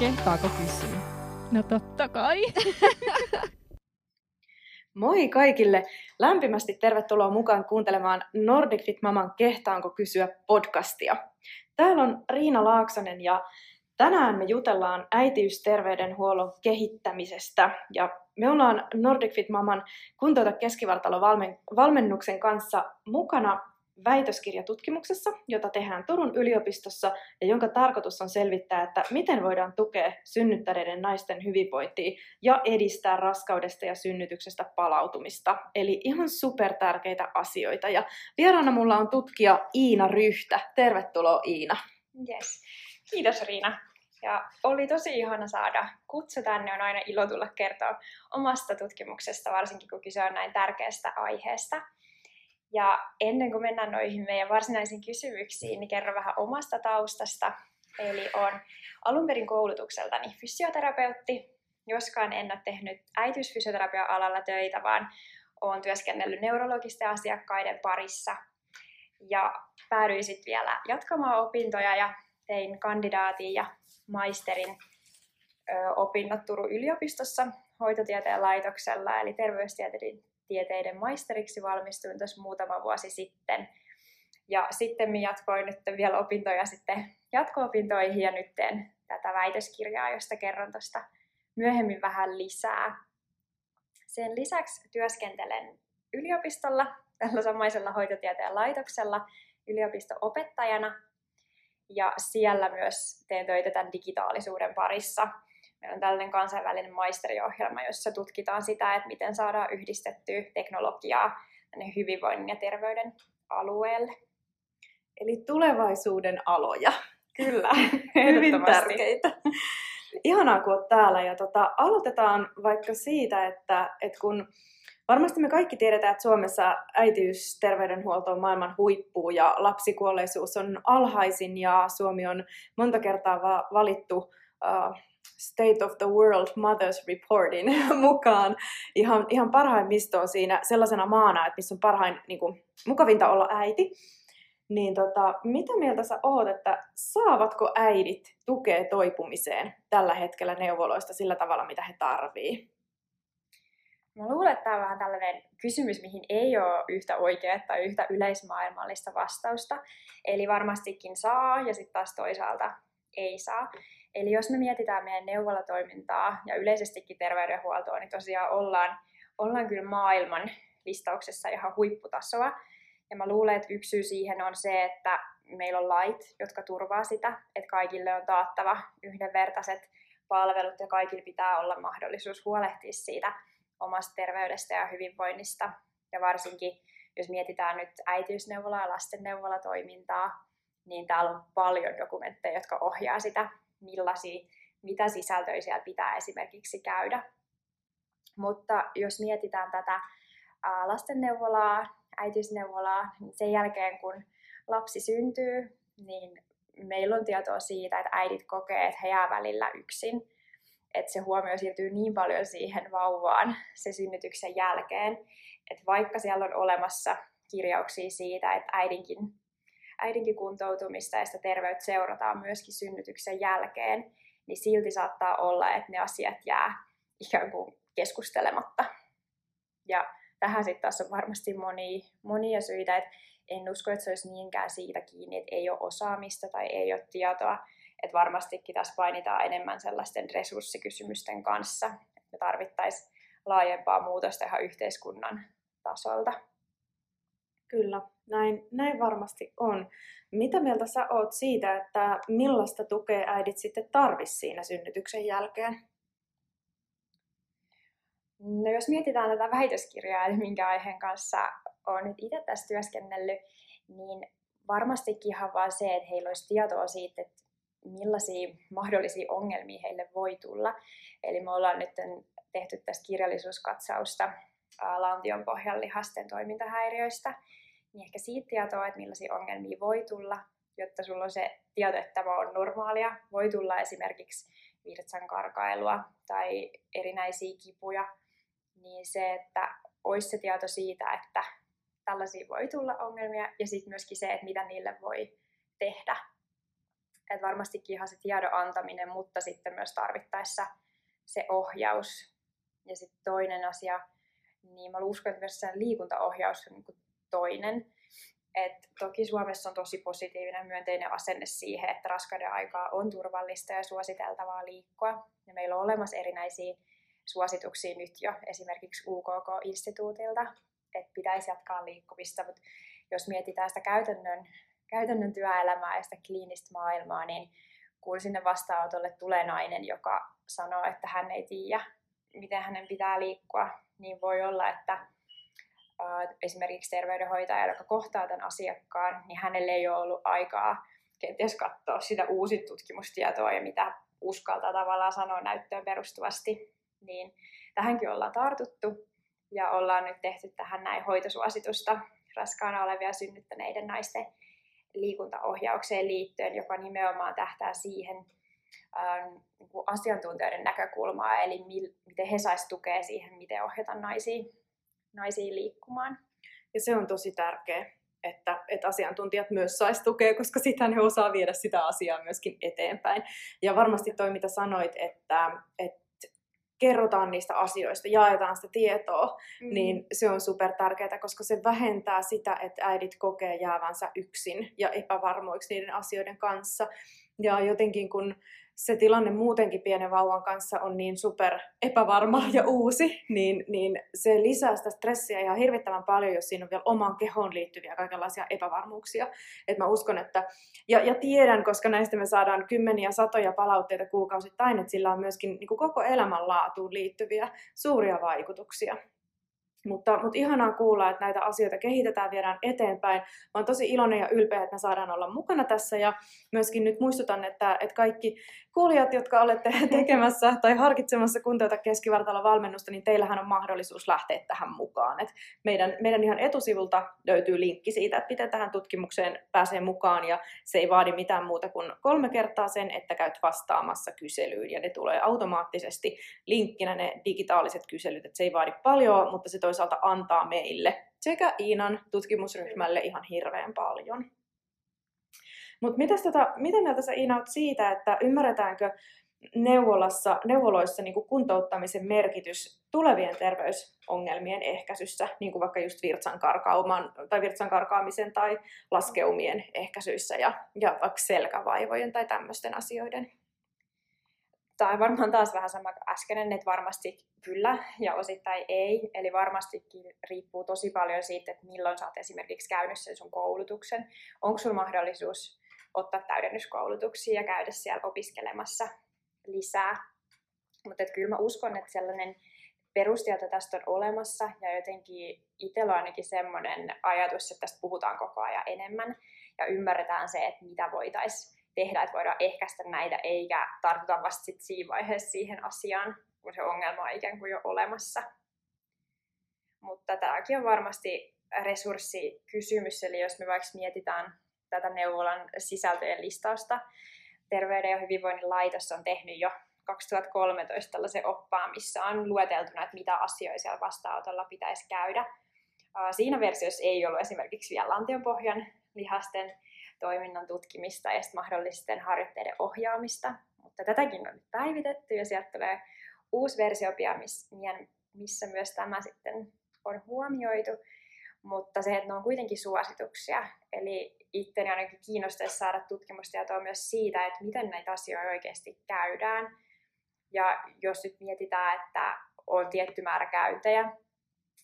Kehtaako kysyä? No totta kai. Moi kaikille! Lämpimästi tervetuloa mukaan kuuntelemaan Nordic Fit Maman Kehtaanko kysyä podcastia. Täällä on Riina Laaksonen ja tänään me jutellaan äitiysterveydenhuollon kehittämisestä. Ja me ollaan Nordic Fit Maman kuntouta keskivartalo valmennuksen kanssa mukana väitöskirjatutkimuksessa, jota tehdään Turun yliopistossa ja jonka tarkoitus on selvittää, että miten voidaan tukea synnyttäneiden naisten hyvinvointia ja edistää raskaudesta ja synnytyksestä palautumista. Eli ihan super tärkeitä asioita. Ja vieraana mulla on tutkija Iina Ryhtä. Tervetuloa Iina. Yes. Kiitos Riina. Ja oli tosi ihana saada kutsu tänne. On aina ilo tulla kertoa omasta tutkimuksesta, varsinkin kun kyse on näin tärkeästä aiheesta. Ja ennen kuin mennään noihin meidän varsinaisiin kysymyksiin, niin kerron vähän omasta taustasta. Eli on alun perin koulutukseltani fysioterapeutti, joskaan en ole tehnyt äitiysfysioterapia-alalla töitä, vaan olen työskennellyt neurologisten asiakkaiden parissa. Ja päädyin sitten vielä jatkamaan opintoja ja tein kandidaatin ja maisterin opinnot Turun yliopistossa hoitotieteen laitoksella, eli terveystieteiden tieteiden maisteriksi valmistuin tuossa muutama vuosi sitten. Ja sitten jatkoin nyt vielä opintoja sitten jatko-opintoihin ja nyt teen tätä väitöskirjaa, josta kerron tuosta myöhemmin vähän lisää. Sen lisäksi työskentelen yliopistolla, tällä samaisella hoitotieteen laitoksella yliopisto-opettajana ja siellä myös teen töitä tämän digitaalisuuden parissa – Meillä on tällainen kansainvälinen maisteriohjelma, jossa tutkitaan sitä, että miten saadaan yhdistettyä teknologiaa hyvinvoinnin ja terveyden alueelle. Eli tulevaisuuden aloja. Kyllä, hyvin tärkeitä. Ihanaa, kun olet täällä. Ja tota, aloitetaan vaikka siitä, että, että kun varmasti me kaikki tiedetään, että Suomessa äitiysterveydenhuolto on maailman huippu ja lapsikuolleisuus on alhaisin ja Suomi on monta kertaa valittu uh, State of the World Mothers Reportin mukaan ihan, ihan parhaimmistoon siinä sellaisena maana, että missä on parhain, niin kuin, mukavinta olla äiti. Niin tota, mitä mieltä sä oot, että saavatko äidit tukea toipumiseen tällä hetkellä neuvoloista sillä tavalla, mitä he tarvii? Mä luulen, että tämä on vähän tällainen kysymys, mihin ei ole yhtä oikeaa tai yhtä yleismaailmallista vastausta. Eli varmastikin saa ja sitten taas toisaalta ei saa. Eli jos me mietitään meidän neuvolatoimintaa ja yleisestikin terveydenhuoltoa, niin tosiaan ollaan, ollaan kyllä maailman listauksessa ihan huipputasoa. Ja mä luulen, että yksi syy siihen on se, että meillä on lait, jotka turvaa sitä, että kaikille on taattava yhdenvertaiset palvelut ja kaikille pitää olla mahdollisuus huolehtia siitä omasta terveydestä ja hyvinvoinnista. Ja varsinkin, jos mietitään nyt äitiysneuvolaa ja lastenneuvolatoimintaa, niin täällä on paljon dokumentteja, jotka ohjaa sitä millaisia, mitä sisältöjä siellä pitää esimerkiksi käydä. Mutta jos mietitään tätä lastenneuvolaa, äitiysneuvolaa, niin sen jälkeen kun lapsi syntyy, niin meillä on tietoa siitä, että äidit kokee, että he jää välillä yksin. Että se huomio siirtyy niin paljon siihen vauvaan se synnytyksen jälkeen, että vaikka siellä on olemassa kirjauksia siitä, että äidinkin äidinkin kuntoutumista ja sitä terveyttä seurataan myöskin synnytyksen jälkeen, niin silti saattaa olla, että ne asiat jää ikään kuin keskustelematta. Ja tähän sitten taas on varmasti monia, monia syitä, että en usko, että se olisi niinkään siitä kiinni, että ei ole osaamista tai ei ole tietoa, että varmastikin tässä painitaan enemmän sellaisten resurssikysymysten kanssa, että me tarvittaisiin laajempaa muutosta ihan yhteiskunnan tasolta. Kyllä, näin, näin varmasti on. Mitä mieltä sä oot siitä, että millaista tukea äidit sitten tarvis siinä synnytyksen jälkeen? No jos mietitään tätä väitöskirjaa, eli minkä aiheen kanssa olen nyt itse tässä työskennellyt, niin varmastikin ihan vaan se, että heillä olisi tietoa siitä, että millaisia mahdollisia ongelmia heille voi tulla. Eli me ollaan nyt tehty tästä kirjallisuuskatsausta lantion pohjan lihasten toimintahäiriöistä, niin ehkä siitä tietoa, että millaisia ongelmia voi tulla, jotta sulla on se tieto, että tämä on normaalia. Voi tulla esimerkiksi virtsan karkailua tai erinäisiä kipuja, niin se, että olisi se tieto siitä, että tällaisia voi tulla ongelmia ja sitten myöskin se, että mitä niille voi tehdä. Et varmastikin ihan se tiedon antaminen, mutta sitten myös tarvittaessa se ohjaus. Ja sitten toinen asia, niin mä uskon, että myös liikuntaohjaus on niin toinen. Et toki Suomessa on tosi positiivinen myönteinen asenne siihen, että raskauden aikaa on turvallista ja suositeltavaa liikkua. Ja meillä on olemassa erinäisiä suosituksia nyt jo, esimerkiksi UKK-instituutilta, että pitäisi jatkaa liikkumista, mutta jos mietitään sitä käytännön, käytännön työelämää ja sitä kliinistä maailmaa, niin kun sinne vastaanotolle tulee nainen, joka sanoo, että hän ei tiedä, miten hänen pitää liikkua, niin voi olla, että esimerkiksi terveydenhoitaja, joka kohtaa tämän asiakkaan, niin hänelle ei ole ollut aikaa kenties katsoa sitä uusit tutkimustietoa ja mitä uskaltaa tavallaan sanoa näyttöön perustuvasti. Niin tähänkin ollaan tartuttu ja ollaan nyt tehty tähän näin hoitosuositusta raskaana olevia synnyttäneiden naisten liikuntaohjaukseen liittyen, joka nimenomaan tähtää siihen ähm, niin asiantuntijoiden näkökulmaa, eli mil, miten he saisivat tukea siihen, miten ohjata naisia, naisia liikkumaan. Ja se on tosi tärkeä, että, että asiantuntijat myös saisi tukea, koska sitä ne osaa viedä sitä asiaa myöskin eteenpäin. Ja varmasti toi, mitä sanoit, että, että kerrotaan niistä asioista, jaetaan sitä tietoa, mm. niin se on super tärkeää, koska se vähentää sitä, että äidit kokee jäävänsä yksin ja epävarmoiksi niiden asioiden kanssa. Ja jotenkin kun se tilanne muutenkin pienen vauvan kanssa on niin super epävarma ja uusi, niin, niin se lisää sitä stressiä ihan hirvittävän paljon, jos siinä on vielä omaan kehoon liittyviä kaikenlaisia epävarmuuksia. Et mä uskon, että, ja, ja tiedän, koska näistä me saadaan kymmeniä satoja palautteita kuukausittain, että sillä on myöskin niin kuin koko elämänlaatuun liittyviä suuria vaikutuksia. Mutta, mutta ihanaa kuulla, että näitä asioita kehitetään, viedään eteenpäin. Oon tosi iloinen ja ylpeä, että me saadaan olla mukana tässä ja myöskin nyt muistutan, että, että kaikki kuulijat, jotka olette tekemässä tai harkitsemassa kuntouta keskivartalo valmennusta, niin teillähän on mahdollisuus lähteä tähän mukaan. Et meidän, meidän ihan etusivulta löytyy linkki siitä, että miten tähän tutkimukseen pääsee mukaan ja se ei vaadi mitään muuta kuin kolme kertaa sen, että käyt vastaamassa kyselyyn ja ne tulee automaattisesti linkkinä ne digitaaliset kyselyt, että se ei vaadi paljon, mutta se toisaalta antaa meille sekä Iinan tutkimusryhmälle ihan hirveän paljon. Mutta tota, mitä mieltä sä Iina oot siitä, että ymmärretäänkö neuvolassa, neuvoloissa niin kuin kuntouttamisen merkitys tulevien terveysongelmien ehkäisyssä, niin kuin vaikka just virtsan, karkauman, tai virtsan karkaamisen tai laskeumien ehkäisyissä ja, ja vaikka selkävaivojen tai tämmöisten asioiden? Tämä on varmaan taas vähän sama kuin äskeinen, että varmasti kyllä ja osittain ei. Eli varmastikin riippuu tosi paljon siitä, että milloin sä oot esimerkiksi käynyt sen sun koulutuksen. Onko sulla mahdollisuus ottaa täydennyskoulutuksia ja käydä siellä opiskelemassa lisää. Mutta kyllä mä uskon, että sellainen perustieto tästä on olemassa ja jotenkin itsellä on ainakin semmoinen ajatus, että tästä puhutaan koko ajan enemmän ja ymmärretään se, että mitä voitaisiin tehdä, että voidaan ehkäistä näitä eikä tartuta vasta sit siinä vaiheessa siihen asiaan, kun se ongelma on ikään kuin jo olemassa. Mutta tämäkin on varmasti resurssikysymys, eli jos me vaikka mietitään tätä neuvolan sisältöjen listausta. Terveyden ja hyvinvoinnin laitos on tehnyt jo 2013 tällaisen oppaan, missä on lueteltuna, että mitä asioita siellä vastaanotolla pitäisi käydä. Siinä versiossa ei ollut esimerkiksi vielä lantionpohjan lihasten toiminnan tutkimista ja mahdollisten harjoitteiden ohjaamista, mutta tätäkin on päivitetty ja sieltä tulee uusi versio pian, missä myös tämä sitten on huomioitu, mutta se, että ne on kuitenkin suosituksia, eli itteni ainakin kiinnostaisi saada tutkimustietoa myös siitä, että miten näitä asioita oikeasti käydään. Ja jos nyt mietitään, että on tietty määrä käyntejä,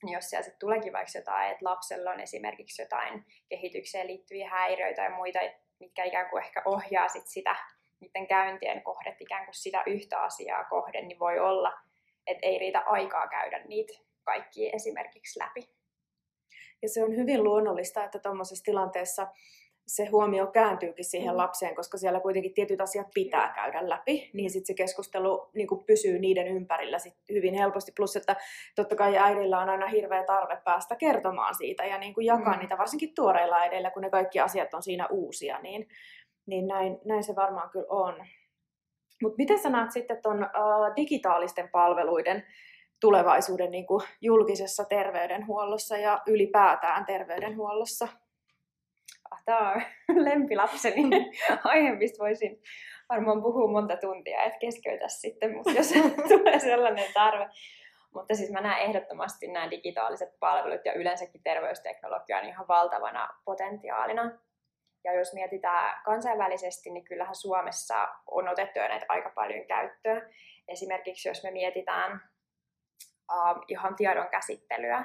niin jos sitten tuleekin vaikka jotain, että lapsella on esimerkiksi jotain kehitykseen liittyviä häiriöitä ja muita, mitkä ikään kuin ehkä ohjaa sit sitä niiden käyntien kohdet ikään kuin sitä yhtä asiaa kohden, niin voi olla, että ei riitä aikaa käydä niitä kaikki esimerkiksi läpi. Ja se on hyvin luonnollista, että tuommoisessa tilanteessa se huomio kääntyykin siihen mm. lapseen, koska siellä kuitenkin tietyt asiat pitää käydä läpi, niin sitten se keskustelu niin kuin pysyy niiden ympärillä sit hyvin helposti. Plus, että totta kai äidillä on aina hirveä tarve päästä kertomaan siitä ja niin kuin jakaa mm. niitä, varsinkin tuoreilla äideillä, kun ne kaikki asiat on siinä uusia, niin, niin näin, näin se varmaan kyllä on. Mutta miten sä näet sitten tuon uh, digitaalisten palveluiden tulevaisuuden niin kuin julkisessa terveydenhuollossa ja ylipäätään terveydenhuollossa? tämä on lempilapseni aihe, mistä voisin varmaan puhua monta tuntia, että keskeytä sitten, mutta jos tulee sellainen tarve. Mutta siis mä näen ehdottomasti nämä digitaaliset palvelut ja yleensäkin terveysteknologian ihan valtavana potentiaalina. Ja jos mietitään kansainvälisesti, niin kyllähän Suomessa on otettu jo näitä aika paljon käyttöön. Esimerkiksi jos me mietitään uh, ihan tiedon käsittelyä,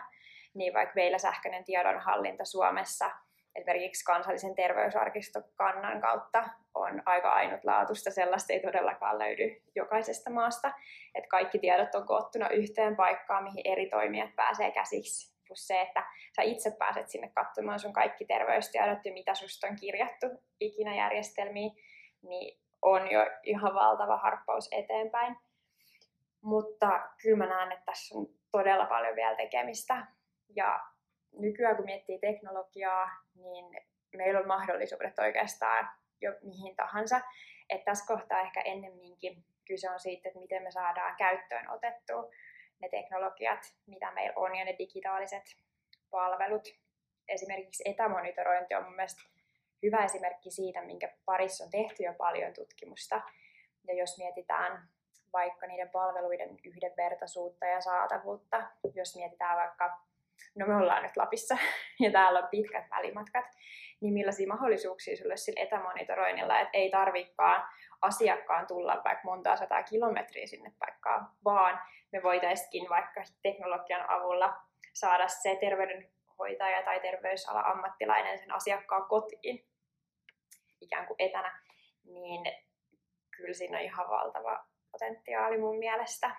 niin vaikka meillä sähköinen tiedonhallinta Suomessa esimerkiksi kansallisen terveysarkistokannan kautta on aika ainutlaatuista. Sellaista ei todellakaan löydy jokaisesta maasta. Että kaikki tiedot on koottuna yhteen paikkaan, mihin eri toimijat pääsee käsiksi. Plus se, että sä itse pääset sinne katsomaan sun kaikki terveystiedot ja mitä susta on kirjattu ikinä järjestelmiin, niin on jo ihan valtava harppaus eteenpäin. Mutta kyllä mä näen, että tässä on todella paljon vielä tekemistä. Ja nykyään kun miettii teknologiaa, niin meillä on mahdollisuudet oikeastaan jo mihin tahansa. Että tässä kohtaa ehkä ennemminkin kyse on siitä, että miten me saadaan käyttöön otettua ne teknologiat, mitä meillä on, ja ne digitaaliset palvelut. Esimerkiksi etämonitorointi on mun mielestä hyvä esimerkki siitä, minkä parissa on tehty jo paljon tutkimusta. Ja jos mietitään vaikka niiden palveluiden yhdenvertaisuutta ja saatavuutta, jos mietitään vaikka, no me ollaan nyt Lapissa ja täällä on pitkät välimatkat, niin millaisia mahdollisuuksia sulle sillä etämonitoroinnilla, että ei tarvikaan asiakkaan tulla vaikka monta sataa kilometriä sinne paikkaan, vaan me voitaisiin vaikka teknologian avulla saada se terveydenhoitaja tai terveysala ammattilainen sen asiakkaan kotiin ikään kuin etänä, niin kyllä siinä on ihan valtava potentiaali mun mielestä,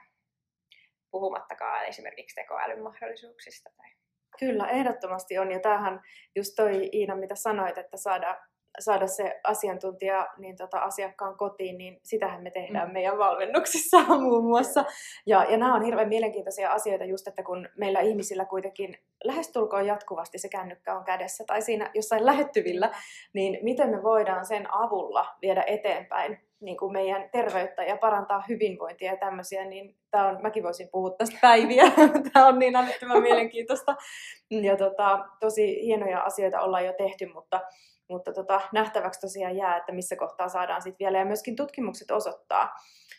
puhumattakaan esimerkiksi tekoälyn mahdollisuuksista. Tai... Kyllä, ehdottomasti on. Ja tämähän just toi Iina, mitä sanoit, että saada, saada se asiantuntija niin tota, asiakkaan kotiin, niin sitähän me tehdään mm. meidän valmennuksissa muun muassa. Ja, ja nämä on hirveän mielenkiintoisia asioita just, että kun meillä ihmisillä kuitenkin lähestulkoon jatkuvasti se kännykkä on kädessä tai siinä jossain lähettyvillä, niin miten me voidaan sen avulla viedä eteenpäin niin kuin meidän terveyttä ja parantaa hyvinvointia ja tämmöisiä, niin tää on, mäkin voisin puhua tästä päiviä. Tämä on niin älyttömän mielenkiintoista. Ja tota, tosi hienoja asioita ollaan jo tehty, mutta, mutta tota, nähtäväksi tosiaan jää, että missä kohtaa saadaan sitten vielä. Ja myöskin tutkimukset osoittaa,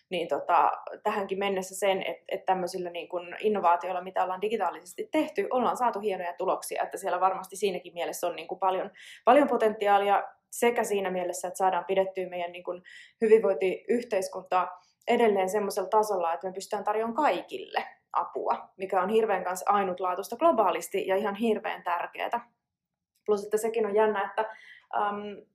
niin tota, tähänkin mennessä sen, että, että tämmöisillä niin kun innovaatioilla, mitä ollaan digitaalisesti tehty, ollaan saatu hienoja tuloksia, että siellä varmasti siinäkin mielessä on niin kuin paljon, paljon potentiaalia sekä siinä mielessä, että saadaan pidettyä meidän niin kuin hyvinvointiyhteiskuntaa edelleen semmoisella tasolla, että me pystytään tarjoamaan kaikille apua, mikä on hirveän kanssa ainutlaatuista globaalisti ja ihan hirveän tärkeää. Plus, että sekin on jännä, että um,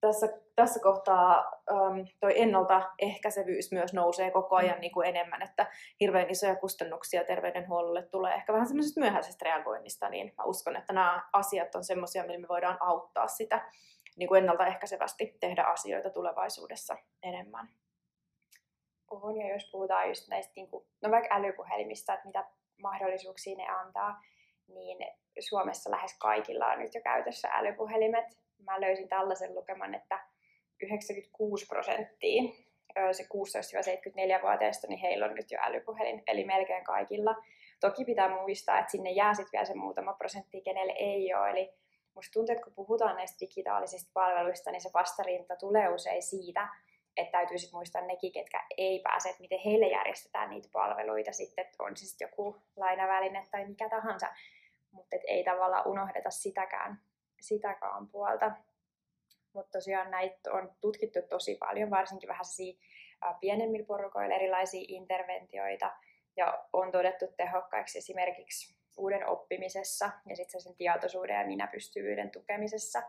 tässä, tässä kohtaa um, toi ennaltaehkäisevyys myös nousee koko ajan mm. niin kuin enemmän, että hirveän isoja kustannuksia terveydenhuollolle tulee ehkä vähän semmoisesta myöhäisestä reagoinnista, niin mä uskon, että nämä asiat on semmoisia, millä me voidaan auttaa sitä niin kuin ennaltaehkäisevästi tehdä asioita tulevaisuudessa enemmän. On, ja jos puhutaan just näistä niin kuin, no vaikka älypuhelimista, että mitä mahdollisuuksia ne antaa, niin Suomessa lähes kaikilla on nyt jo käytössä älypuhelimet. Mä löysin tällaisen lukeman, että 96 prosenttia se 16-74-vuotiaista, niin heillä on nyt jo älypuhelin, eli melkein kaikilla. Toki pitää muistaa, että sinne jää sitten vielä se muutama prosentti, kenelle ei ole, eli musta tuntuu, että kun puhutaan näistä digitaalisista palveluista, niin se vastarinta tulee usein siitä, että täytyy sitten muistaa nekin, ketkä ei pääse, että miten heille järjestetään niitä palveluita sitten, on siis joku lainaväline tai mikä tahansa, mutta ei tavallaan unohdeta sitäkään, sitäkään puolta. Mutta tosiaan näitä on tutkittu tosi paljon, varsinkin vähän pienemmillä porukoilla erilaisia interventioita, ja on todettu tehokkaiksi esimerkiksi uuden oppimisessa ja sitten sen tietoisuuden ja minäpystyvyyden tukemisessa.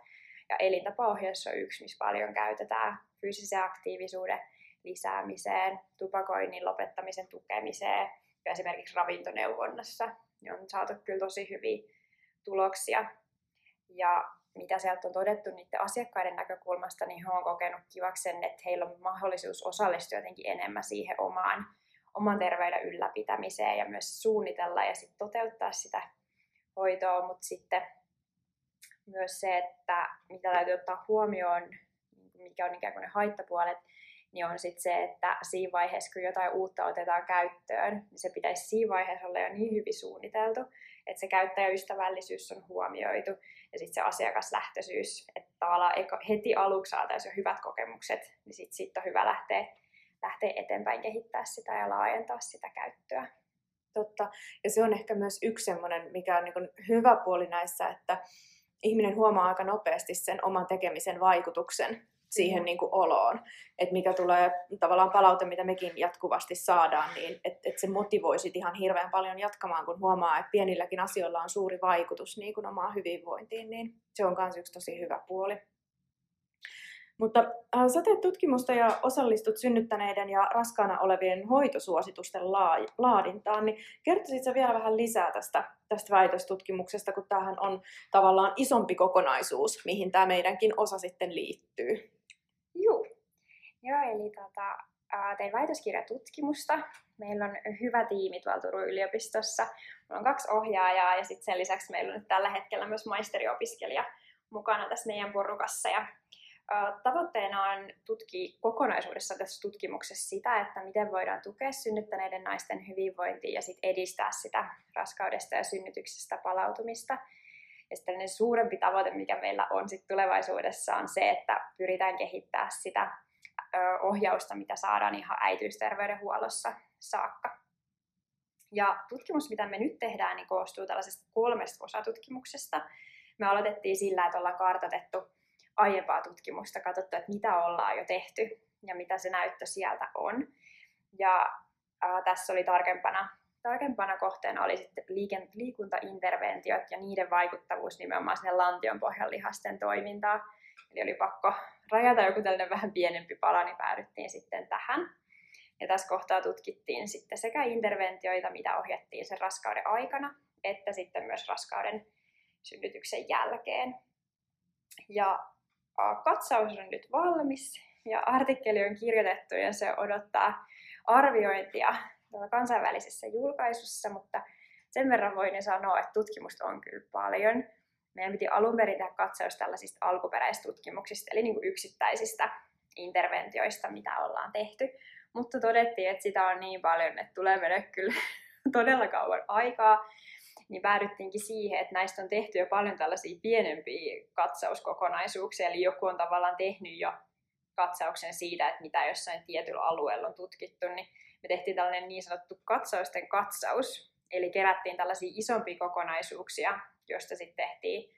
Ja elintapaohjaus on yksi, missä paljon käytetään fyysisen aktiivisuuden lisäämiseen, tupakoinnin lopettamisen tukemiseen ja esimerkiksi ravintoneuvonnassa on saatu kyllä tosi hyviä tuloksia. Ja mitä sieltä on todettu niiden asiakkaiden näkökulmasta, niin he on kokenut kivaksen, että heillä on mahdollisuus osallistua jotenkin enemmän siihen omaan oman terveyden ylläpitämiseen ja myös suunnitella ja sitten toteuttaa sitä hoitoa, mutta sitten myös se, että mitä täytyy ottaa huomioon, mikä on ikään kuin ne haittapuolet, niin on sitten se, että siinä vaiheessa, kun jotain uutta otetaan käyttöön, niin se pitäisi siinä vaiheessa olla jo niin hyvin suunniteltu, että se käyttäjäystävällisyys on huomioitu ja sitten se asiakaslähtöisyys, että tavallaan heti aluksi saataisiin jo hyvät kokemukset, niin sitten sit on hyvä lähteä, lähteä eteenpäin kehittää sitä ja laajentaa sitä käyttöä. Totta. Ja se on ehkä myös yksi semmoinen, mikä on niin hyvä puoli näissä, että ihminen huomaa aika nopeasti sen oman tekemisen vaikutuksen siihen niin kuin oloon. Että mikä tulee tavallaan palaute, mitä mekin jatkuvasti saadaan, niin että et se motivoi sit ihan hirveän paljon jatkamaan, kun huomaa, että pienilläkin asioilla on suuri vaikutus niin kuin omaan hyvinvointiin, niin se on myös yksi tosi hyvä puoli. Mutta äh, sä teet tutkimusta ja osallistut synnyttäneiden ja raskaana olevien hoitosuositusten laadintaan, niin kertoisitko vielä vähän lisää tästä, tästä väitöstutkimuksesta, kun tämähän on tavallaan isompi kokonaisuus, mihin tämä meidänkin osa sitten liittyy? Joo. Eli tota, tein väitöskirjatutkimusta. Meillä on hyvä tiimi tuolla Turun yliopistossa. Meillä on kaksi ohjaajaa ja sitten sen lisäksi meillä on nyt tällä hetkellä myös maisteriopiskelija mukana tässä meidän porukassa. Ja Tavoitteena on tutkia kokonaisuudessa tässä tutkimuksessa sitä, että miten voidaan tukea synnyttäneiden naisten hyvinvointia ja sit edistää sitä raskaudesta ja synnytyksestä palautumista. Ja sitten suurempi tavoite, mikä meillä on sit tulevaisuudessa, on se, että pyritään kehittämään sitä ohjausta, mitä saadaan ihan äitiysterveydenhuollossa saakka. Ja tutkimus, mitä me nyt tehdään, niin koostuu tällaisesta kolmesta osatutkimuksesta. Me aloitettiin sillä, että ollaan kartoitettu aiempaa tutkimusta, katsottu, että mitä ollaan jo tehty ja mitä se näyttö sieltä on. Ja ää, tässä oli tarkempana, tarkempana kohteena oli sitten liikuntainterventiot ja niiden vaikuttavuus nimenomaan sinne lantion pohjanlihasten toimintaan. Eli oli pakko rajata joku tällainen vähän pienempi pala, niin päädyttiin sitten tähän. Ja tässä kohtaa tutkittiin sitten sekä interventioita, mitä ohjattiin sen raskauden aikana, että sitten myös raskauden synnytyksen jälkeen. Ja katsaus on nyt valmis ja artikkeli on kirjoitettu ja se odottaa arviointia kansainvälisessä julkaisussa, mutta sen verran voin sanoa, että tutkimusta on kyllä paljon. Meidän piti alun perin tehdä katsaus tällaisista alkuperäistutkimuksista, eli niin kuin yksittäisistä interventioista, mitä ollaan tehty. Mutta todettiin, että sitä on niin paljon, että tulee mennä kyllä todella kauan aikaa. Niin päädyttiinkin siihen, että näistä on tehty jo paljon tällaisia pienempiä katsauskokonaisuuksia, eli joku on tavallaan tehnyt jo katsauksen siitä, että mitä jossain tietyllä alueella on tutkittu, niin me tehtiin tällainen niin sanottu katsausten katsaus, eli kerättiin tällaisia isompia kokonaisuuksia, joista sitten tehtiin,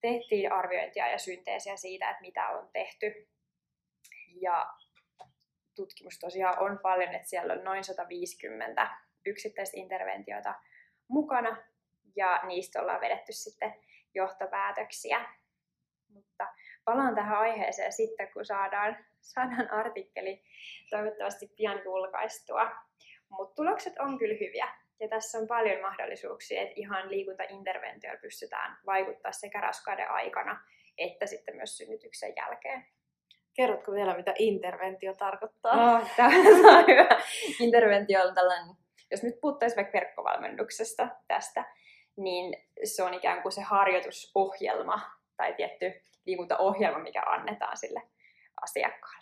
tehtiin arviointia ja synteesiä siitä, että mitä on tehty. Ja tutkimus tosiaan on paljon, että siellä on noin 150 yksittäistä interventiota mukana ja niistä ollaan vedetty sitten johtopäätöksiä. Mutta palaan tähän aiheeseen sitten, kun saadaan, saadaan artikkeli toivottavasti pian julkaistua. Mutta tulokset on kyllä hyviä. Ja tässä on paljon mahdollisuuksia, että ihan liikuntainterventioilla pystytään vaikuttaa sekä raskauden aikana että sitten myös synnytyksen jälkeen. Kerrotko vielä, mitä interventio tarkoittaa? No, tämä on hyvä. Interventio on tällainen jos nyt puhuttaisiin vaikka verkkovalmennuksesta tästä, niin se on ikään kuin se harjoitusohjelma tai tietty liikuntaohjelma, mikä annetaan sille asiakkaalle.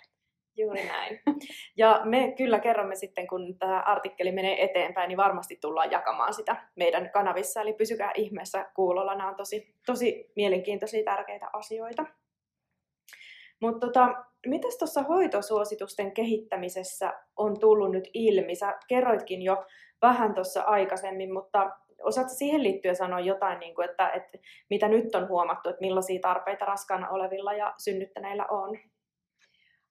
Juuri näin. Ja me kyllä kerromme sitten, kun tämä artikkeli menee eteenpäin, niin varmasti tullaan jakamaan sitä meidän kanavissa. Eli pysykää ihmeessä kuulolla. Nämä on tosi, tosi mielenkiintoisia tärkeitä asioita. Mutta tota, mitäs tuossa hoitosuositusten kehittämisessä on tullut nyt ilmi? Sä kerroitkin jo vähän tuossa aikaisemmin, mutta osaatko siihen liittyen sanoa jotain, niin kuin, että, että mitä nyt on huomattu, että millaisia tarpeita raskaana olevilla ja synnyttäneillä on?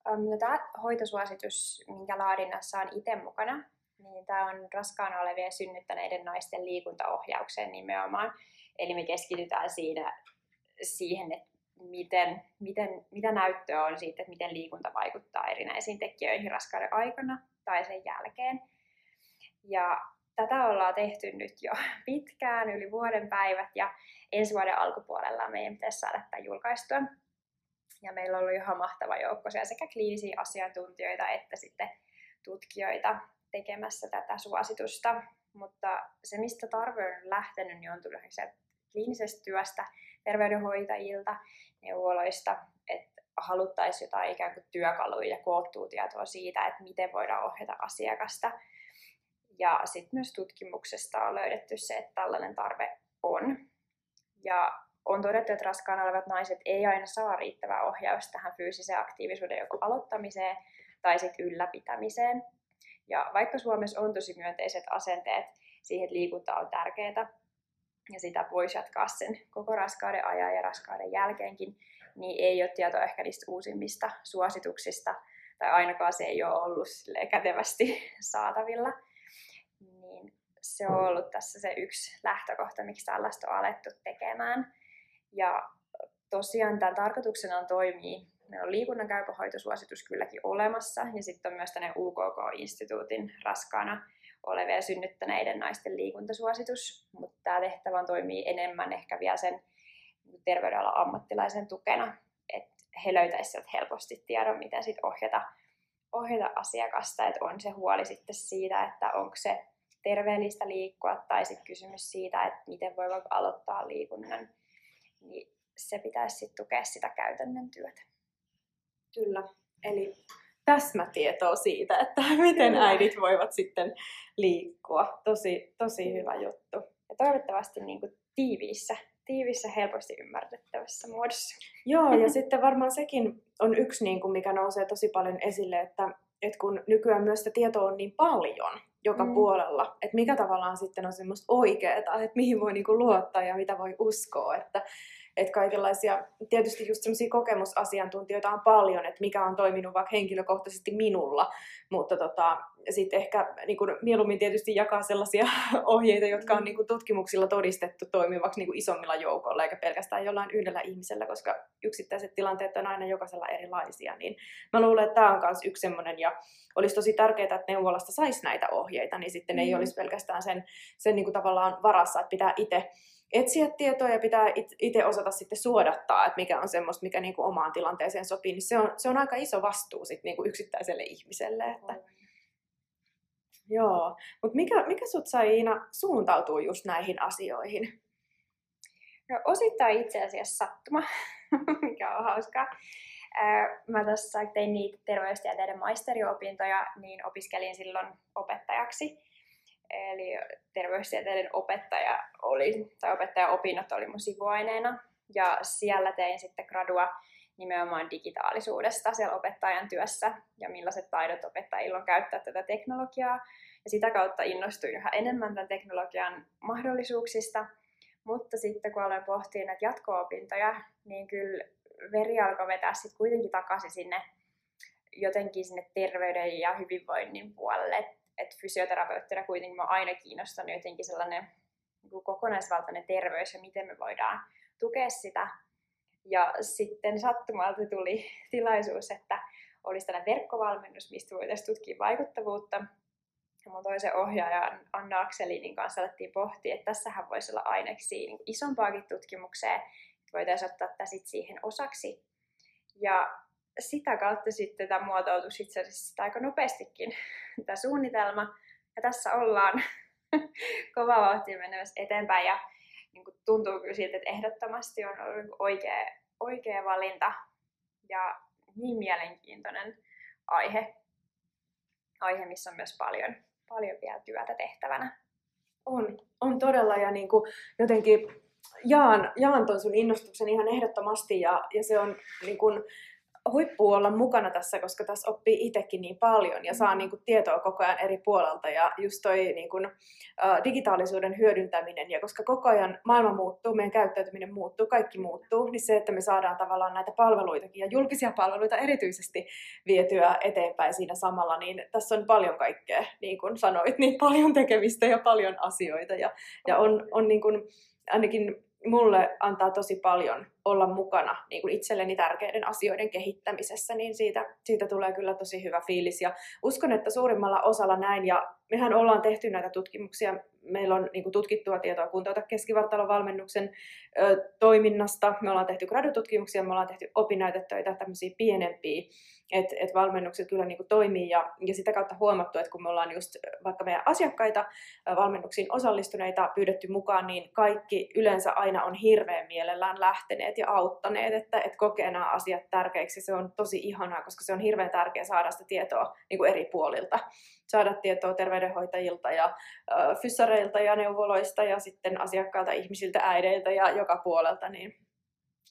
No, tämä hoitosuositus, minkä laadinnassa on itse mukana, niin tämä on raskaana olevien synnyttäneiden naisten liikuntaohjaukseen nimenomaan. Eli me keskitytään siinä, siihen, että miten, miten, mitä näyttöä on siitä, että miten liikunta vaikuttaa erinäisiin tekijöihin raskauden aikana tai sen jälkeen. Ja tätä ollaan tehty nyt jo pitkään, yli vuoden päivät, ja ensi vuoden alkupuolella meidän pitäisi saada tämä julkaistua. Ja meillä ollut ihan mahtava joukko siellä sekä kliinisiä asiantuntijoita että sitten tutkijoita tekemässä tätä suositusta. Mutta se, mistä tarve on lähtenyt, niin on tullut kliinisestä työstä, terveydenhoitajilta, neuvoloista, että haluttaisiin jotain ikään kuin työkaluja ja koottua tietoa siitä, että miten voidaan ohjata asiakasta. Ja sitten myös tutkimuksesta on löydetty se, että tällainen tarve on. Ja on todettu, että raskaana olevat naiset ei aina saa riittävää ohjausta tähän fyysiseen aktiivisuuden joko aloittamiseen tai sitten ylläpitämiseen. Ja vaikka Suomessa on tosi myönteiset asenteet siihen, että liikunta on tärkeää, ja sitä voisi jatkaa sen koko raskauden ajan ja raskauden jälkeenkin, niin ei ole tietoa ehkä niistä uusimmista suosituksista, tai ainakaan se ei ole ollut kätevästi saatavilla. Niin se on ollut tässä se yksi lähtökohta, miksi tällaista on alettu tekemään. Ja tosiaan tämän tarkoituksena on toimii. Meillä on liikunnan käypähoitosuositus kylläkin olemassa, ja sitten on myös tänne UKK-instituutin raskaana olevien synnyttäneiden naisten liikuntasuositus, mutta tämä tehtävä toimii enemmän ehkä vielä sen terveydenalan ammattilaisen tukena, että he löytäisivät helposti tiedon, miten sit ohjata, ohjata asiakasta, että on se huoli sitten siitä, että onko se terveellistä liikkua tai sitten kysymys siitä, että miten voi vaikka aloittaa liikunnan, niin se pitäisi sitten tukea sitä käytännön työtä. Kyllä, eli täsmätietoa siitä, että miten äidit voivat sitten liikkua. Tosi, tosi hyvä juttu. Ja toivottavasti niin kuin tiiviissä, tiiviissä, helposti ymmärrettävässä muodossa. Joo, ja sitten varmaan sekin on yksi, niin kuin, mikä nousee tosi paljon esille, että, että kun nykyään myös sitä tietoa on niin paljon joka mm. puolella, että mikä tavallaan sitten on semmoista oikeaa, että mihin voi niin kuin luottaa ja mitä voi uskoa, että että kaikenlaisia, tietysti just semmoisia kokemusasiantuntijoita on paljon, että mikä on toiminut vaikka henkilökohtaisesti minulla, mutta tota, sitten ehkä niin kuin, mieluummin tietysti jakaa sellaisia ohjeita, jotka on niin kuin, tutkimuksilla todistettu toimivaksi niin kuin isommilla joukolla, eikä pelkästään jollain yhdellä ihmisellä, koska yksittäiset tilanteet on aina jokaisella erilaisia, niin mä luulen, että tämä on myös yksi semmoinen, ja olisi tosi tärkeää, että neuvolasta saisi näitä ohjeita, niin sitten mm. ei olisi pelkästään sen, sen niin kuin, tavallaan varassa, että pitää itse etsiä tietoa ja pitää itse osata sitten suodattaa, että mikä on semmoista, mikä niinku omaan tilanteeseen sopii, niin se on, se on aika iso vastuu sit niinku yksittäiselle ihmiselle. Että... Mm. Joo, mutta mikä, mikä sut sai Iina suuntautua just näihin asioihin? No osittain itse asiassa sattuma, mikä on hauskaa. Mä tässä tein niitä terveystieteiden maisteriopintoja, niin opiskelin silloin opettajaksi. Eli terveystieteiden opettaja oli, tai opettajaopinnot oli mun sivuaineena. Ja siellä tein sitten gradua nimenomaan digitaalisuudesta siellä opettajan työssä ja millaiset taidot opettajilla on käyttää tätä teknologiaa. Ja sitä kautta innostuin yhä enemmän tämän teknologian mahdollisuuksista. Mutta sitten kun aloin pohtia näitä jatko-opintoja, niin kyllä veri alkoi vetää sitten kuitenkin takaisin sinne jotenkin sinne terveyden ja hyvinvoinnin puolelle että fysioterapeuttina kuitenkin mä aina kiinnostanut jotenkin sellainen niin kokonaisvaltainen terveys ja miten me voidaan tukea sitä. Ja sitten sattumalta tuli tilaisuus, että olisi tällainen verkkovalmennus, mistä voitaisiin tutkia vaikuttavuutta. Ja mun toisen ohjaajan Anna Akselinin kanssa alettiin pohtia, että tässähän voisi olla aineksi niin isompaakin tutkimukseen, että voitaisiin ottaa sit siihen osaksi. Ja sitä kautta sitten tämä muotoutui itse asiassa aika nopeastikin tämä suunnitelma. Ja tässä ollaan kova vauhtia menemässä eteenpäin ja niin kuin tuntuu kyllä siltä, että ehdottomasti on ollut niin oikea, oikea valinta ja niin mielenkiintoinen aihe, aihe missä on myös paljon, paljon vielä työtä tehtävänä. On, on todella ja niin kuin jotenkin jaan, jaan ton sun innostuksen ihan ehdottomasti ja, ja se on niin kuin, huippu olla mukana tässä, koska tässä oppii itsekin niin paljon ja saa mm. niin kuin, tietoa koko ajan eri puolelta. Ja just toi niin kuin, uh, digitaalisuuden hyödyntäminen, ja koska koko ajan maailma muuttuu, meidän käyttäytyminen muuttuu, kaikki muuttuu, niin se, että me saadaan tavallaan näitä palveluitakin ja julkisia palveluita erityisesti vietyä eteenpäin siinä samalla, niin tässä on paljon kaikkea, niin kuin sanoit, niin paljon tekemistä ja paljon asioita. Ja, ja on, on niin kuin, ainakin mulle antaa tosi paljon olla mukana niin kuin itselleni tärkeiden asioiden kehittämisessä, niin siitä, siitä tulee kyllä tosi hyvä fiilis. Ja uskon, että suurimmalla osalla näin, ja mehän ollaan tehty näitä tutkimuksia, meillä on niin tutkittua tietoa kuntouta keskivartalon valmennuksen ö, toiminnasta, me ollaan tehty gradututkimuksia, me ollaan tehty opinnäytetöitä, tämmöisiä pienempiä että et valmennukset kyllä niin toimii ja, ja sitä kautta huomattu, että kun me ollaan just vaikka meidän asiakkaita valmennuksiin osallistuneita pyydetty mukaan, niin kaikki yleensä aina on hirveän mielellään lähteneet ja auttaneet, että et kokee nämä asiat tärkeiksi. Se on tosi ihanaa, koska se on hirveän tärkeää saada sitä tietoa niin eri puolilta. Saada tietoa terveydenhoitajilta ja fyssareilta ja neuvoloista ja sitten asiakkailta, ihmisiltä, äideiltä ja joka puolelta, niin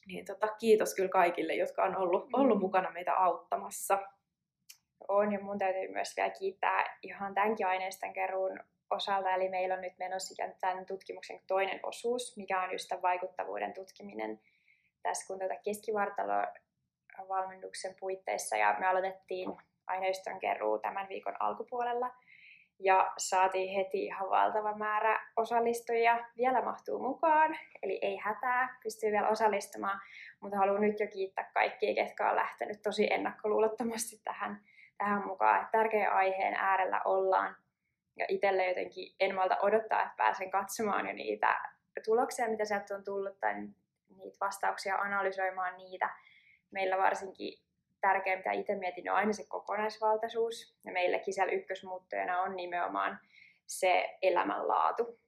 niin tota, kiitos kyllä kaikille, jotka on ollut, ollut mm. mukana meitä auttamassa. On, ja mun täytyy myös vielä kiittää ihan tämänkin aineiston keruun osalta, eli meillä on nyt menossa tämän tutkimuksen toinen osuus, mikä on just vaikuttavuuden tutkiminen tässä kun tätä keskivartalovalmennuksen puitteissa, ja me aloitettiin aineiston keruu tämän viikon alkupuolella, ja saatiin heti ihan valtava määrä osallistujia. Vielä mahtuu mukaan, eli ei hätää, pystyy vielä osallistumaan, mutta haluan nyt jo kiittää kaikkia, ketkä on lähtenyt tosi ennakkoluulottomasti tähän, tähän mukaan. Että tärkeä aiheen äärellä ollaan ja itselle jotenkin en malta odottaa, että pääsen katsomaan jo niitä tuloksia, mitä sieltä on tullut, tai niitä vastauksia analysoimaan niitä. Meillä varsinkin tärkeä, mitä itse mietin, on aina se kokonaisvaltaisuus. Ja meillekin siellä ykkösmuuttajana on nimenomaan se elämänlaatu.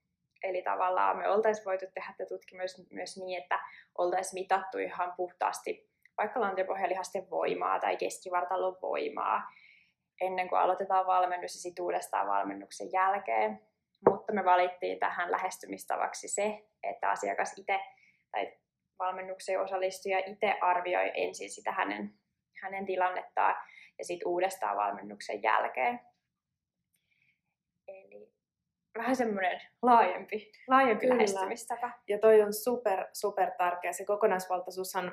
Eli tavallaan me oltaisiin voitu tehdä tätä tutkimus myös niin, että oltaisiin mitattu ihan puhtaasti vaikka lantiopohjalihasten voimaa tai keskivartalon voimaa ennen kuin aloitetaan valmennus ja sitten uudestaan valmennuksen jälkeen. Mutta me valittiin tähän lähestymistavaksi se, että asiakas itse tai valmennukseen osallistuja itse arvioi ensin sitä hänen hänen tilannettaan ja sitten uudestaan valmennuksen jälkeen. Eli vähän semmoinen laajempi, laajempi Kyllä. lähestymistapa. Ja toi on super, super tärkeä. Se kokonaisvaltaisuushan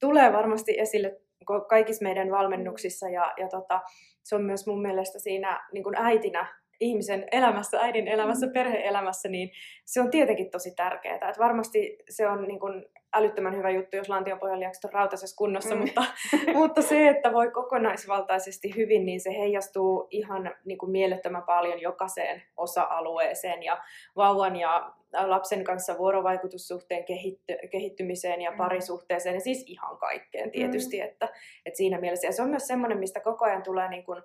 tulee varmasti esille kaikissa meidän valmennuksissa ja, ja tota, se on myös mun mielestä siinä niin kuin äitinä ihmisen elämässä, äidin elämässä, mm. perheelämässä, niin se on tietenkin tosi tärkeää. Että varmasti se on niin kuin älyttömän hyvä juttu, jos lantiopohjaliakset on rautaisessa kunnossa, mm. mutta, mutta se, että voi kokonaisvaltaisesti hyvin, niin se heijastuu ihan niin kuin mielettömän paljon jokaiseen osa-alueeseen ja vauvan ja lapsen kanssa vuorovaikutussuhteen kehitty, kehittymiseen ja mm. parisuhteeseen ja siis ihan kaikkeen tietysti, mm. että, että siinä mielessä. Ja se on myös semmoinen, mistä koko ajan tulee niin kuin,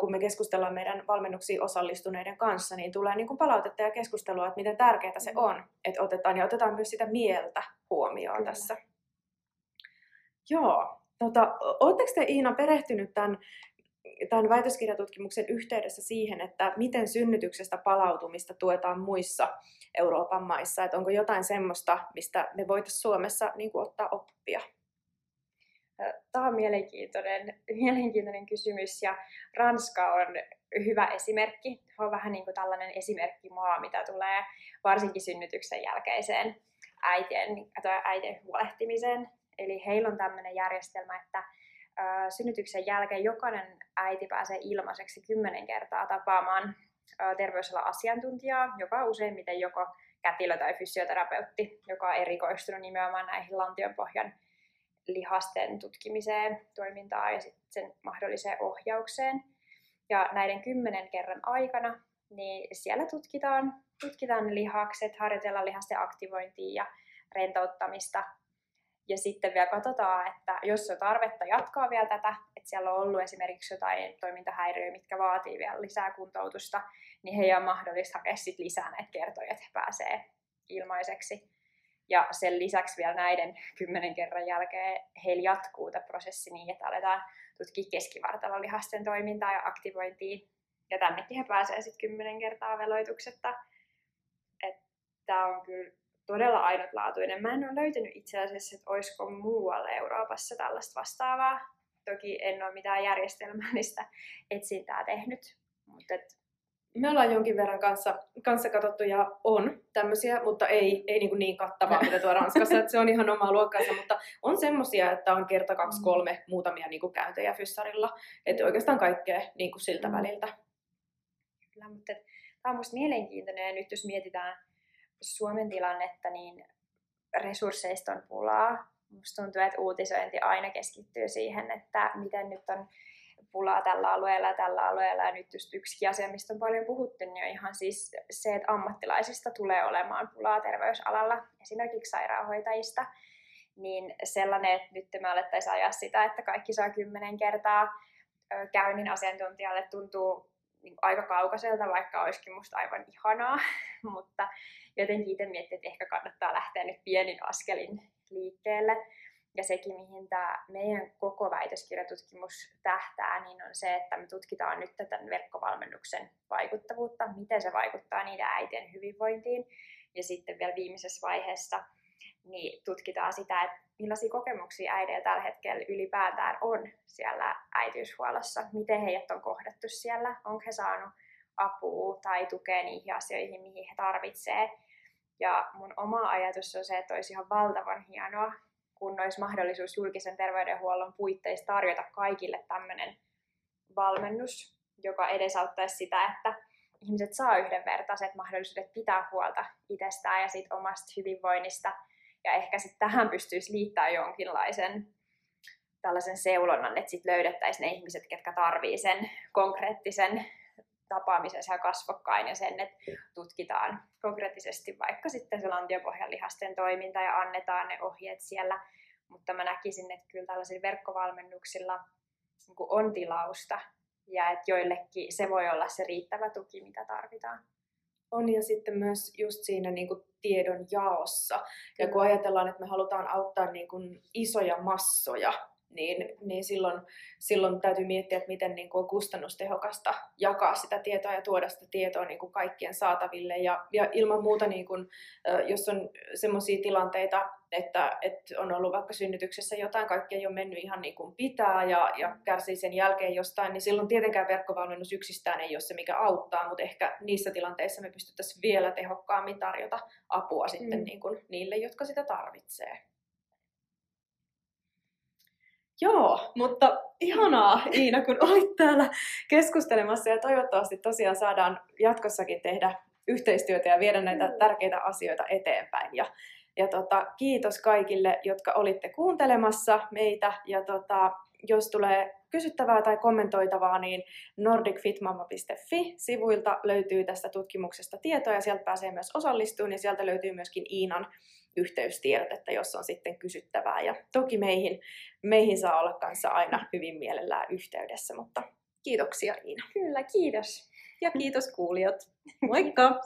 kun me keskustellaan meidän valmennuksiin osallistuneiden kanssa, niin tulee niin kuin palautetta ja keskustelua, että miten tärkeää se mm. on, että otetaan ja otetaan myös sitä mieltä huomioon Kyllä. tässä. Joo. Tota, Oletteko te Iina perehtynyt tämän, tämän väitöskirjatutkimuksen yhteydessä siihen, että miten synnytyksestä palautumista tuetaan muissa Euroopan maissa? Että onko jotain semmoista, mistä me voitaisiin Suomessa niin kuin, ottaa oppia? Tämä on mielenkiintoinen, mielenkiintoinen kysymys ja Ranska on hyvä esimerkki. He on vähän niin kuin tällainen esimerkkimaa, mitä tulee varsinkin synnytyksen jälkeiseen äitien, äitien huolehtimiseen. Eli heillä on tämmöinen järjestelmä, että synnytyksen jälkeen jokainen äiti pääsee ilmaiseksi kymmenen kertaa tapaamaan terveysalan asiantuntijaa, joka on useimmiten joko kätilö tai fysioterapeutti, joka on erikoistunut nimenomaan näihin lantionpohjan lihasten tutkimiseen, toimintaan ja sitten sen mahdolliseen ohjaukseen. Ja näiden kymmenen kerran aikana niin siellä tutkitaan, tutkitaan lihakset, harjoitellaan lihasten aktivointia ja rentouttamista. Ja sitten vielä katsotaan, että jos on tarvetta jatkaa vielä tätä, että siellä on ollut esimerkiksi jotain toimintahäiriöitä, mitkä vaatii vielä lisää kuntoutusta, niin heidän on mahdollista hakea sit lisää näitä kertoja, että he pääsee ilmaiseksi. Ja sen lisäksi vielä näiden kymmenen kerran jälkeen heillä jatkuu tämä prosessi niin, että aletaan tutkia keskivartalolihasten toimintaa ja aktivointia. Ja tännekin he pääsee sitten kymmenen kertaa veloituksetta. Tämä on kyllä todella ainutlaatuinen. Mä en ole löytänyt itse asiassa, että olisiko muualla Euroopassa tällaista vastaavaa. Toki en ole mitään järjestelmällistä etsintää tehnyt, mutta me ollaan jonkin verran kanssa, kanssa katsottu ja on tämmöisiä, mutta ei, ei niin, niin kattavaa mitä tuo Ranskassa, että se on ihan omaa luokkaansa, mutta on semmoisia, että on kerta kaksi mm. kolme muutamia niin kuin käyntejä fyssarilla, että oikeastaan kaikkea niin kuin siltä mm. väliltä. Kyllä, mutta tämä on minusta mielenkiintoinen ja nyt jos mietitään Suomen tilannetta, niin resursseista on pulaa. Minusta tuntuu, että uutisointi aina keskittyy siihen, että miten nyt on pulaa tällä alueella ja tällä alueella. Ja nyt just yksi asia, mistä on paljon puhuttu, niin on ihan siis se, että ammattilaisista tulee olemaan pulaa terveysalalla, esimerkiksi sairaanhoitajista. niin sellainen, että nyt me alettaisiin ajaa sitä, että kaikki saa kymmenen kertaa käynnin asiantuntijalle tuntuu niin aika kaukaiselta, vaikka olisikin musta aivan ihanaa, mutta jotenkin itse miettii, että ehkä kannattaa lähteä nyt pienin askelin liikkeelle. Ja sekin, mihin tämä meidän koko väitöskirjatutkimus tähtää, niin on se, että me tutkitaan nyt tätä verkkovalmennuksen vaikuttavuutta, miten se vaikuttaa niiden äitien hyvinvointiin. Ja sitten vielä viimeisessä vaiheessa niin tutkitaan sitä, että millaisia kokemuksia äideillä tällä hetkellä ylipäätään on siellä äitiyshuollossa, miten heidät on kohdattu siellä, onko he saanut apua tai tukea niihin asioihin, mihin he tarvitsevat. Ja mun oma ajatus on se, että olisi ihan valtavan hienoa, kun olisi mahdollisuus julkisen terveydenhuollon puitteissa tarjota kaikille tämmöinen valmennus, joka edesauttaisi sitä, että ihmiset saa yhdenvertaiset mahdollisuudet pitää huolta itsestään ja siitä omasta hyvinvoinnista. Ja ehkä sitten tähän pystyisi liittää jonkinlaisen tällaisen seulonnan, että sitten löydettäisiin ne ihmiset, ketkä tarvii sen konkreettisen tapaamisen siellä kasvokkain ja sen, että tutkitaan konkreettisesti vaikka sitten se lantiopohjan lihasten toiminta ja annetaan ne ohjeet siellä. Mutta mä näkisin, että kyllä tällaisilla verkkovalmennuksilla niin on tilausta ja että joillekin se voi olla se riittävä tuki, mitä tarvitaan. On ja sitten myös just siinä niin kuin tiedon jaossa. Ja kun ajatellaan, että me halutaan auttaa niin kuin isoja massoja, niin, niin silloin, silloin täytyy miettiä, että miten niin kuin on kustannustehokasta jakaa sitä tietoa ja tuoda sitä tietoa niin kuin kaikkien saataville. Ja, ja ilman muuta, niin kuin, jos on sellaisia tilanteita, että, että on ollut vaikka synnytyksessä jotain, kaikki ei ole mennyt ihan niin kuin pitää ja, ja kärsii sen jälkeen jostain, niin silloin tietenkään verkkovalmennus yksistään ei ole se, mikä auttaa, mutta ehkä niissä tilanteissa me pystyttäisiin vielä tehokkaammin tarjota apua sitten mm. niin kuin niille, jotka sitä tarvitsee. Joo, mutta ihanaa Iina, kun olit täällä keskustelemassa ja toivottavasti tosiaan saadaan jatkossakin tehdä yhteistyötä ja viedä näitä mm. tärkeitä asioita eteenpäin. Ja, ja tota, kiitos kaikille, jotka olitte kuuntelemassa meitä ja tota, jos tulee kysyttävää tai kommentoitavaa, niin nordicfitmamma.fi-sivuilta löytyy tästä tutkimuksesta tietoa ja sieltä pääsee myös osallistumaan ja sieltä löytyy myöskin Iinan yhteystiedot, että jos on sitten kysyttävää. Ja toki meihin, meihin saa olla kanssa aina hyvin mielellään yhteydessä, mutta kiitoksia Iina. Kyllä, kiitos. Ja kiitos kuulijat. Moikka!